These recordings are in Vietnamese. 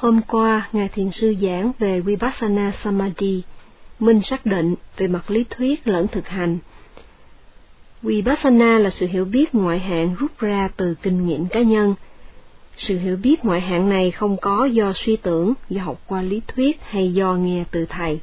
Hôm qua, Ngài Thiền Sư giảng về Vipassana Samadhi, minh xác định về mặt lý thuyết lẫn thực hành. Vipassana là sự hiểu biết ngoại hạng rút ra từ kinh nghiệm cá nhân. Sự hiểu biết ngoại hạng này không có do suy tưởng, do học qua lý thuyết hay do nghe từ thầy.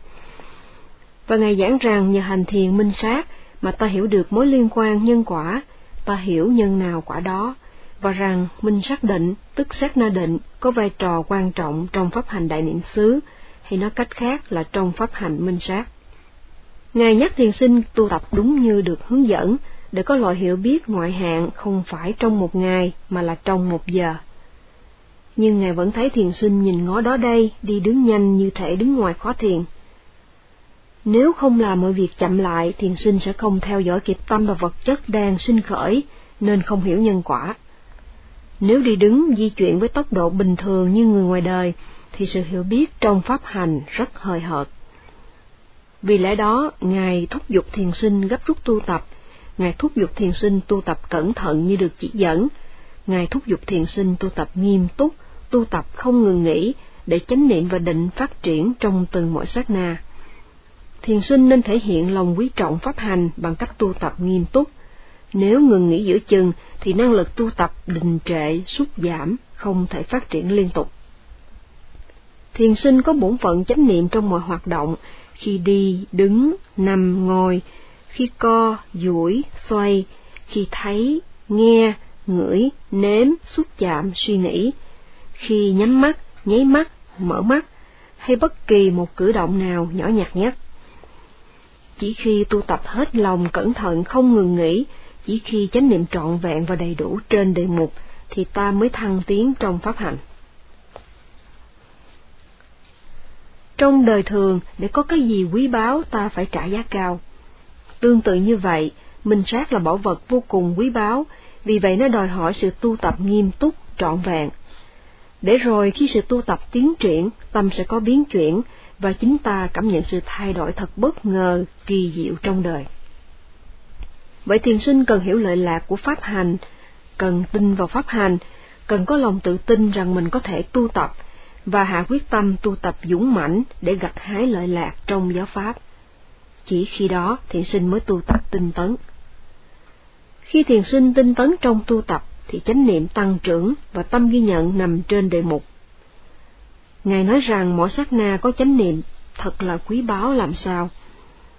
Và Ngài giảng rằng nhờ hành thiền minh sát mà ta hiểu được mối liên quan nhân quả, ta hiểu nhân nào quả đó, và rằng minh xác định, tức sát na định, có vai trò quan trọng trong pháp hành đại niệm xứ, hay nói cách khác là trong pháp hành minh sát. Ngài nhắc thiền sinh tu tập đúng như được hướng dẫn, để có loại hiểu biết ngoại hạng không phải trong một ngày mà là trong một giờ. Nhưng Ngài vẫn thấy thiền sinh nhìn ngó đó đây, đi đứng nhanh như thể đứng ngoài khó thiền. Nếu không làm mọi việc chậm lại, thiền sinh sẽ không theo dõi kịp tâm và vật chất đang sinh khởi, nên không hiểu nhân quả. Nếu đi đứng di chuyển với tốc độ bình thường như người ngoài đời, thì sự hiểu biết trong pháp hành rất hời hợt. Vì lẽ đó, Ngài thúc giục thiền sinh gấp rút tu tập, Ngài thúc giục thiền sinh tu tập cẩn thận như được chỉ dẫn, Ngài thúc giục thiền sinh tu tập nghiêm túc, tu tập không ngừng nghỉ, để chánh niệm và định phát triển trong từng mỗi sát na. Thiền sinh nên thể hiện lòng quý trọng pháp hành bằng cách tu tập nghiêm túc. Nếu ngừng nghỉ giữa chừng thì năng lực tu tập đình trệ, sút giảm, không thể phát triển liên tục. Thiền sinh có bổn phận chánh niệm trong mọi hoạt động, khi đi, đứng, nằm, ngồi, khi co, duỗi, xoay, khi thấy, nghe, ngửi, nếm, xúc chạm, suy nghĩ, khi nhắm mắt, nháy mắt, mở mắt, hay bất kỳ một cử động nào nhỏ nhặt nhất. Chỉ khi tu tập hết lòng cẩn thận không ngừng nghỉ, chỉ khi chánh niệm trọn vẹn và đầy đủ trên đề mục, thì ta mới thăng tiến trong pháp hành. Trong đời thường, để có cái gì quý báu ta phải trả giá cao. Tương tự như vậy, minh sát là bảo vật vô cùng quý báu, vì vậy nó đòi hỏi sự tu tập nghiêm túc, trọn vẹn. Để rồi khi sự tu tập tiến triển, tâm sẽ có biến chuyển, và chính ta cảm nhận sự thay đổi thật bất ngờ, kỳ diệu trong đời. Vậy thiền sinh cần hiểu lợi lạc của pháp hành, cần tin vào pháp hành, cần có lòng tự tin rằng mình có thể tu tập, và hạ quyết tâm tu tập dũng mãnh để gặt hái lợi lạc trong giáo pháp. Chỉ khi đó thiền sinh mới tu tập tinh tấn. Khi thiền sinh tinh tấn trong tu tập thì chánh niệm tăng trưởng và tâm ghi nhận nằm trên đề mục. Ngài nói rằng mỗi sát na có chánh niệm thật là quý báu làm sao,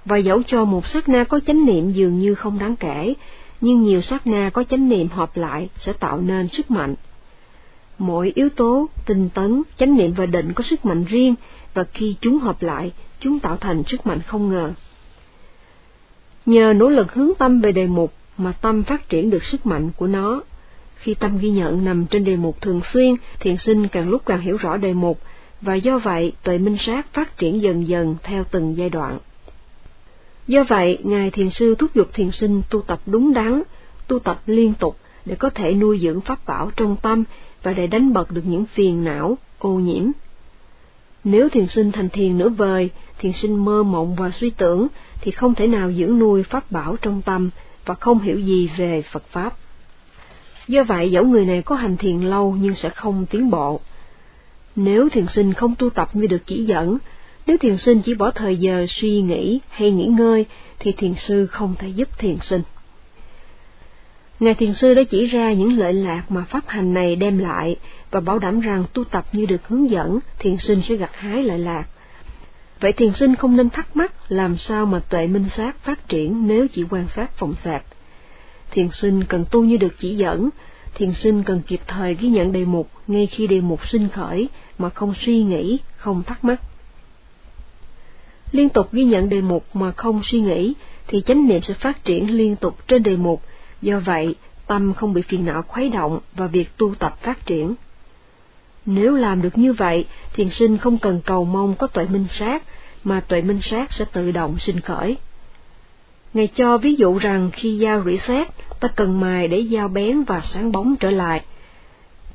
và dẫu cho một sát na có chánh niệm dường như không đáng kể, nhưng nhiều sát na có chánh niệm hợp lại sẽ tạo nên sức mạnh. Mỗi yếu tố, tinh tấn, chánh niệm và định có sức mạnh riêng, và khi chúng hợp lại, chúng tạo thành sức mạnh không ngờ. Nhờ nỗ lực hướng tâm về đề mục mà tâm phát triển được sức mạnh của nó. Khi tâm ghi nhận nằm trên đề mục thường xuyên, thiền sinh càng lúc càng hiểu rõ đề mục, và do vậy tuệ minh sát phát triển dần dần theo từng giai đoạn. Do vậy, Ngài Thiền Sư thúc giục thiền sinh tu tập đúng đắn, tu tập liên tục để có thể nuôi dưỡng pháp bảo trong tâm và để đánh bật được những phiền não, ô nhiễm. Nếu thiền sinh thành thiền nửa vời, thiền sinh mơ mộng và suy tưởng, thì không thể nào dưỡng nuôi pháp bảo trong tâm và không hiểu gì về Phật Pháp. Do vậy, dẫu người này có hành thiền lâu nhưng sẽ không tiến bộ. Nếu thiền sinh không tu tập như được chỉ dẫn, nếu thiền sinh chỉ bỏ thời giờ suy nghĩ hay nghỉ ngơi, thì thiền sư không thể giúp thiền sinh. Ngài Thiền Sư đã chỉ ra những lợi lạc mà pháp hành này đem lại và bảo đảm rằng tu tập như được hướng dẫn, thiền sinh sẽ gặt hái lợi lạc. Vậy thiền sinh không nên thắc mắc làm sao mà tuệ minh sát phát triển nếu chỉ quan sát phòng sạc. Thiền sinh cần tu như được chỉ dẫn, thiền sinh cần kịp thời ghi nhận đề mục ngay khi đề mục sinh khởi mà không suy nghĩ, không thắc mắc. Liên tục ghi nhận đề mục mà không suy nghĩ thì chánh niệm sẽ phát triển liên tục trên đề mục Do vậy, tâm không bị phiền não khuấy động và việc tu tập phát triển. Nếu làm được như vậy, thiền sinh không cần cầu mong có tuệ minh sát, mà tuệ minh sát sẽ tự động sinh khởi. Ngài cho ví dụ rằng khi dao rỉ sét, ta cần mài để dao bén và sáng bóng trở lại.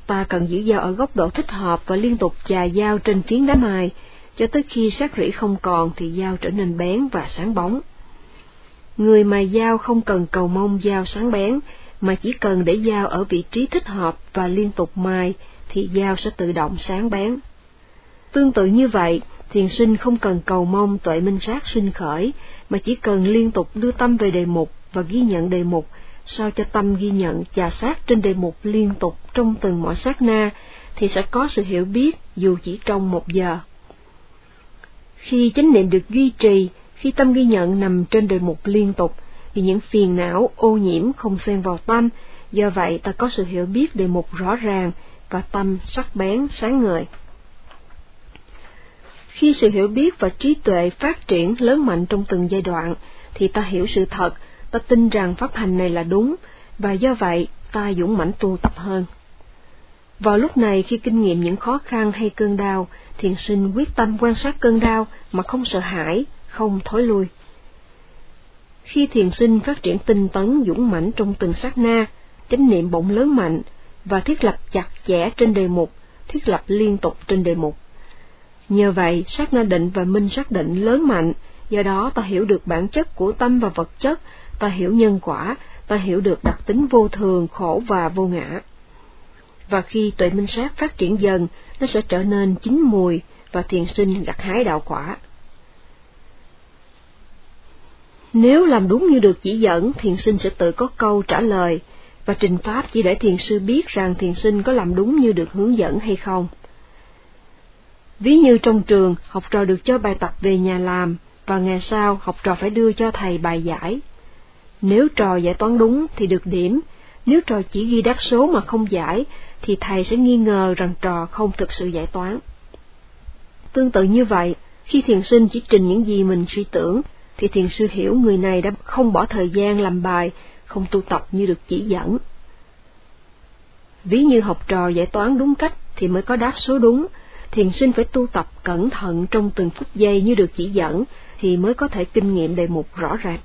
Ta cần giữ dao ở góc độ thích hợp và liên tục chà dao trên phiến đá mài, cho tới khi sát rỉ không còn thì dao trở nên bén và sáng bóng. Người mài dao không cần cầu mong dao sáng bén, mà chỉ cần để dao ở vị trí thích hợp và liên tục mài, thì dao sẽ tự động sáng bén. Tương tự như vậy, thiền sinh không cần cầu mong tuệ minh sát sinh khởi, mà chỉ cần liên tục đưa tâm về đề mục và ghi nhận đề mục, sao cho tâm ghi nhận trà sát trên đề mục liên tục trong từng mọi sát na, thì sẽ có sự hiểu biết dù chỉ trong một giờ. Khi chánh niệm được duy trì, khi tâm ghi nhận nằm trên đời mục liên tục, thì những phiền não, ô nhiễm không xen vào tâm, do vậy ta có sự hiểu biết đề mục rõ ràng và tâm sắc bén, sáng ngời. Khi sự hiểu biết và trí tuệ phát triển lớn mạnh trong từng giai đoạn, thì ta hiểu sự thật, ta tin rằng pháp hành này là đúng, và do vậy ta dũng mãnh tu tập hơn. Vào lúc này khi kinh nghiệm những khó khăn hay cơn đau, thiền sinh quyết tâm quan sát cơn đau mà không sợ hãi, không thối lui. Khi thiền sinh phát triển tinh tấn dũng mãnh trong từng sát na, chánh niệm bỗng lớn mạnh và thiết lập chặt chẽ trên đề mục, thiết lập liên tục trên đề mục. Nhờ vậy, sát na định và minh sát định lớn mạnh, do đó ta hiểu được bản chất của tâm và vật chất, ta hiểu nhân quả, ta hiểu được đặc tính vô thường, khổ và vô ngã. Và khi tuệ minh sát phát triển dần, nó sẽ trở nên chín mùi và thiền sinh gặt hái đạo quả. Nếu làm đúng như được chỉ dẫn, thiền sinh sẽ tự có câu trả lời, và trình pháp chỉ để thiền sư biết rằng thiền sinh có làm đúng như được hướng dẫn hay không. Ví như trong trường, học trò được cho bài tập về nhà làm, và ngày sau học trò phải đưa cho thầy bài giải. Nếu trò giải toán đúng thì được điểm, nếu trò chỉ ghi đáp số mà không giải, thì thầy sẽ nghi ngờ rằng trò không thực sự giải toán. Tương tự như vậy, khi thiền sinh chỉ trình những gì mình suy tưởng, thì thiền sư hiểu người này đã không bỏ thời gian làm bài, không tu tập như được chỉ dẫn. Ví như học trò giải toán đúng cách thì mới có đáp số đúng, thiền sinh phải tu tập cẩn thận trong từng phút giây như được chỉ dẫn thì mới có thể kinh nghiệm đề mục rõ ràng.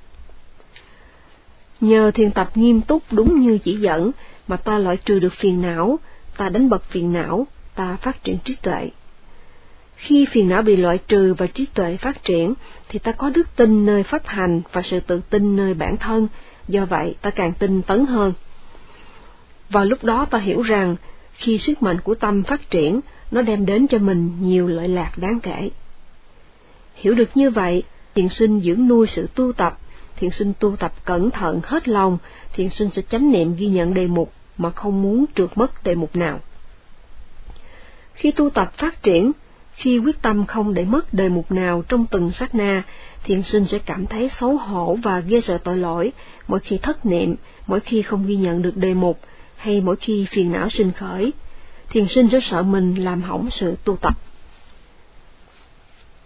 Nhờ thiền tập nghiêm túc đúng như chỉ dẫn mà ta loại trừ được phiền não, ta đánh bật phiền não, ta phát triển trí tuệ. Khi phiền não bị loại trừ và trí tuệ phát triển, thì ta có đức tin nơi pháp hành và sự tự tin nơi bản thân, do vậy ta càng tin tấn hơn. Vào lúc đó ta hiểu rằng, khi sức mạnh của tâm phát triển, nó đem đến cho mình nhiều lợi lạc đáng kể. Hiểu được như vậy, thiền sinh dưỡng nuôi sự tu tập, thiền sinh tu tập cẩn thận hết lòng, thiền sinh sẽ chánh niệm ghi nhận đề mục mà không muốn trượt mất đề mục nào. Khi tu tập phát triển, khi quyết tâm không để mất đề mục nào trong từng sát na, thiền sinh sẽ cảm thấy xấu hổ và ghê sợ tội lỗi mỗi khi thất niệm, mỗi khi không ghi nhận được đề mục, hay mỗi khi phiền não sinh khởi. Thiền sinh sẽ sợ mình làm hỏng sự tu tập.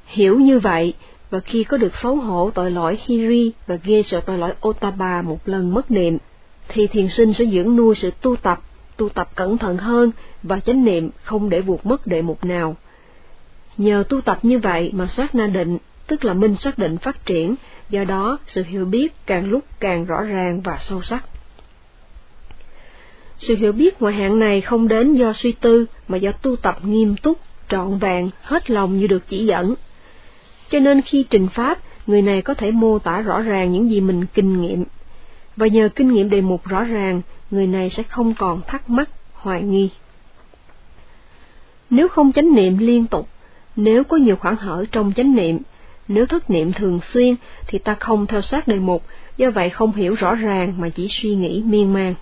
Hiểu như vậy, và khi có được xấu hổ tội lỗi Hiri và ghê sợ tội lỗi Otaba một lần mất niệm, thì thiền sinh sẽ dưỡng nuôi sự tu tập, tu tập cẩn thận hơn và chánh niệm không để vụt mất đệ mục nào. Nhờ tu tập như vậy mà sát na định, tức là minh xác định phát triển, do đó sự hiểu biết càng lúc càng rõ ràng và sâu sắc. Sự hiểu biết ngoại hạng này không đến do suy tư mà do tu tập nghiêm túc, trọn vẹn, hết lòng như được chỉ dẫn. Cho nên khi trình pháp, người này có thể mô tả rõ ràng những gì mình kinh nghiệm. Và nhờ kinh nghiệm đề mục rõ ràng, người này sẽ không còn thắc mắc, hoài nghi. Nếu không chánh niệm liên tục, nếu có nhiều khoảng hở trong chánh niệm, nếu thất niệm thường xuyên thì ta không theo sát đề mục, do vậy không hiểu rõ ràng mà chỉ suy nghĩ miên man.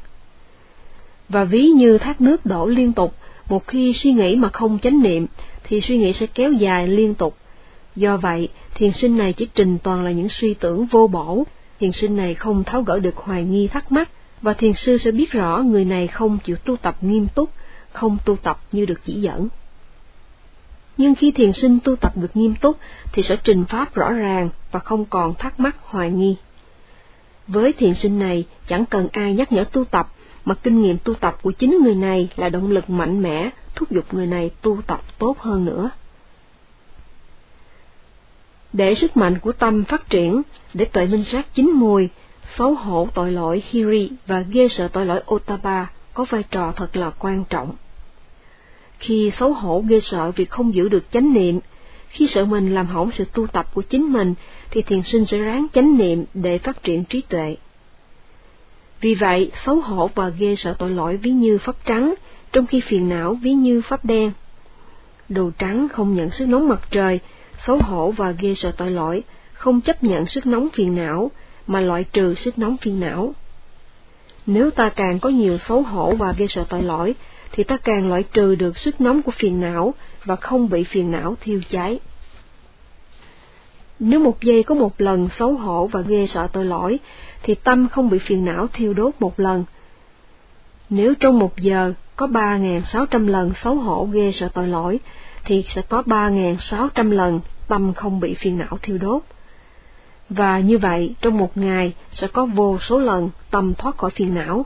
Và ví như thác nước đổ liên tục, một khi suy nghĩ mà không chánh niệm, thì suy nghĩ sẽ kéo dài liên tục. Do vậy, thiền sinh này chỉ trình toàn là những suy tưởng vô bổ, thiền sinh này không tháo gỡ được hoài nghi thắc mắc, và thiền sư sẽ biết rõ người này không chịu tu tập nghiêm túc, không tu tập như được chỉ dẫn nhưng khi thiền sinh tu tập được nghiêm túc thì sẽ trình pháp rõ ràng và không còn thắc mắc hoài nghi. Với thiền sinh này, chẳng cần ai nhắc nhở tu tập, mà kinh nghiệm tu tập của chính người này là động lực mạnh mẽ thúc giục người này tu tập tốt hơn nữa. Để sức mạnh của tâm phát triển, để tuệ minh sát chín mùi, xấu hổ tội lỗi Hiri và ghê sợ tội lỗi Otaba có vai trò thật là quan trọng. Khi xấu hổ ghê sợ vì không giữ được chánh niệm, khi sợ mình làm hỏng sự tu tập của chính mình, thì thiền sinh sẽ ráng chánh niệm để phát triển trí tuệ. Vì vậy, xấu hổ và ghê sợ tội lỗi ví như pháp trắng, trong khi phiền não ví như pháp đen. đồ trắng không nhận sức nóng mặt trời, xấu hổ và ghê sợ tội lỗi, không chấp nhận sức nóng phiền não, mà loại trừ sức nóng phiền não. Nếu ta càng có nhiều xấu hổ và ghê sợ tội lỗi, thì ta càng loại trừ được sức nóng của phiền não và không bị phiền não thiêu cháy. Nếu một giây có một lần xấu hổ và ghê sợ tội lỗi, thì tâm không bị phiền não thiêu đốt một lần. Nếu trong một giờ có 3.600 lần xấu hổ ghê sợ tội lỗi, thì sẽ có 3.600 lần tâm không bị phiền não thiêu đốt. Và như vậy, trong một ngày sẽ có vô số lần tâm thoát khỏi phiền não.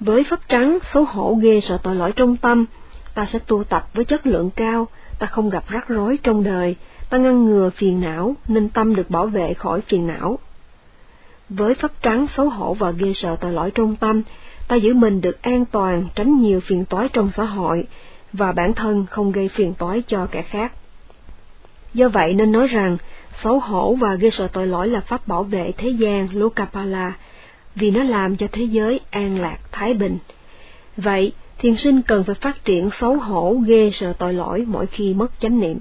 Với pháp trắng, xấu hổ ghê sợ tội lỗi trong tâm, ta sẽ tu tập với chất lượng cao, ta không gặp rắc rối trong đời, ta ngăn ngừa phiền não nên tâm được bảo vệ khỏi phiền não. Với pháp trắng xấu hổ và ghê sợ tội lỗi trong tâm, ta giữ mình được an toàn tránh nhiều phiền toái trong xã hội và bản thân không gây phiền toái cho kẻ khác. Do vậy nên nói rằng xấu hổ và ghê sợ tội lỗi là pháp bảo vệ thế gian Lokapala vì nó làm cho thế giới an lạc thái bình. Vậy, thiền sinh cần phải phát triển xấu hổ ghê sợ tội lỗi mỗi khi mất chánh niệm.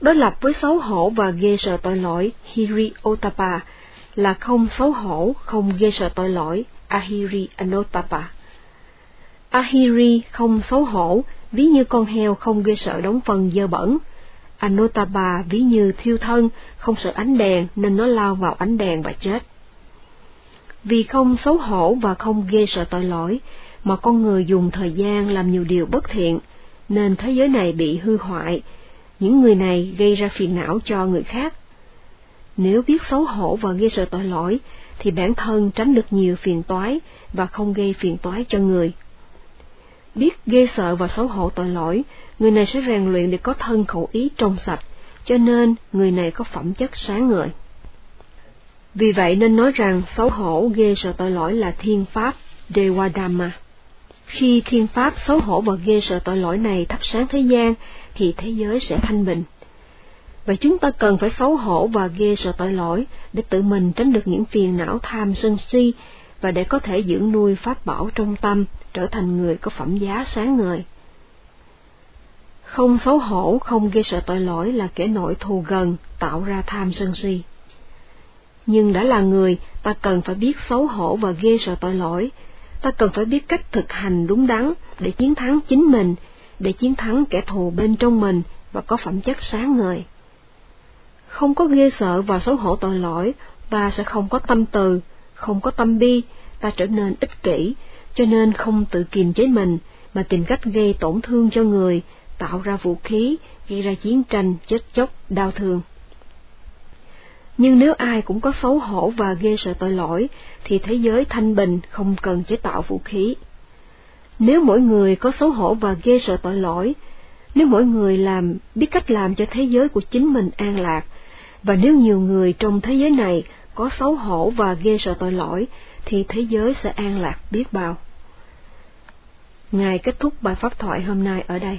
Đối lập với xấu hổ và ghê sợ tội lỗi Hiri Otapa là không xấu hổ, không ghê sợ tội lỗi Ahiri Anotapa. Ahiri không xấu hổ, ví như con heo không ghê sợ đóng phần dơ bẩn. Anotaba ví như thiêu thân, không sợ ánh đèn nên nó lao vào ánh đèn và chết. Vì không xấu hổ và không ghê sợ tội lỗi, mà con người dùng thời gian làm nhiều điều bất thiện, nên thế giới này bị hư hoại, những người này gây ra phiền não cho người khác. Nếu biết xấu hổ và ghê sợ tội lỗi, thì bản thân tránh được nhiều phiền toái và không gây phiền toái cho người. Biết ghê sợ và xấu hổ tội lỗi, người này sẽ rèn luyện để có thân khẩu ý trong sạch, cho nên người này có phẩm chất sáng ngời. Vì vậy nên nói rằng xấu hổ ghê sợ tội lỗi là thiên pháp Dewadama. Khi thiên pháp xấu hổ và ghê sợ tội lỗi này thắp sáng thế gian, thì thế giới sẽ thanh bình. Vậy chúng ta cần phải xấu hổ và ghê sợ tội lỗi để tự mình tránh được những phiền não tham sân si và để có thể dưỡng nuôi pháp bảo trong tâm, trở thành người có phẩm giá sáng ngời. Không xấu hổ, không gây sợ tội lỗi là kẻ nội thù gần, tạo ra tham sân si. Nhưng đã là người, ta cần phải biết xấu hổ và ghê sợ tội lỗi, ta cần phải biết cách thực hành đúng đắn để chiến thắng chính mình, để chiến thắng kẻ thù bên trong mình và có phẩm chất sáng ngời. Không có ghê sợ và xấu hổ tội lỗi, ta sẽ không có tâm từ, không có tâm bi, ta trở nên ích kỷ, cho nên không tự kiềm chế mình, mà tìm cách gây tổn thương cho người, tạo ra vũ khí, gây ra chiến tranh, chết chóc, đau thương. Nhưng nếu ai cũng có xấu hổ và ghê sợ tội lỗi, thì thế giới thanh bình không cần chế tạo vũ khí. Nếu mỗi người có xấu hổ và ghê sợ tội lỗi, nếu mỗi người làm biết cách làm cho thế giới của chính mình an lạc, và nếu nhiều người trong thế giới này có xấu hổ và ghê sợ tội lỗi, thì thế giới sẽ an lạc biết bao. Ngài kết thúc bài pháp thoại hôm nay ở đây.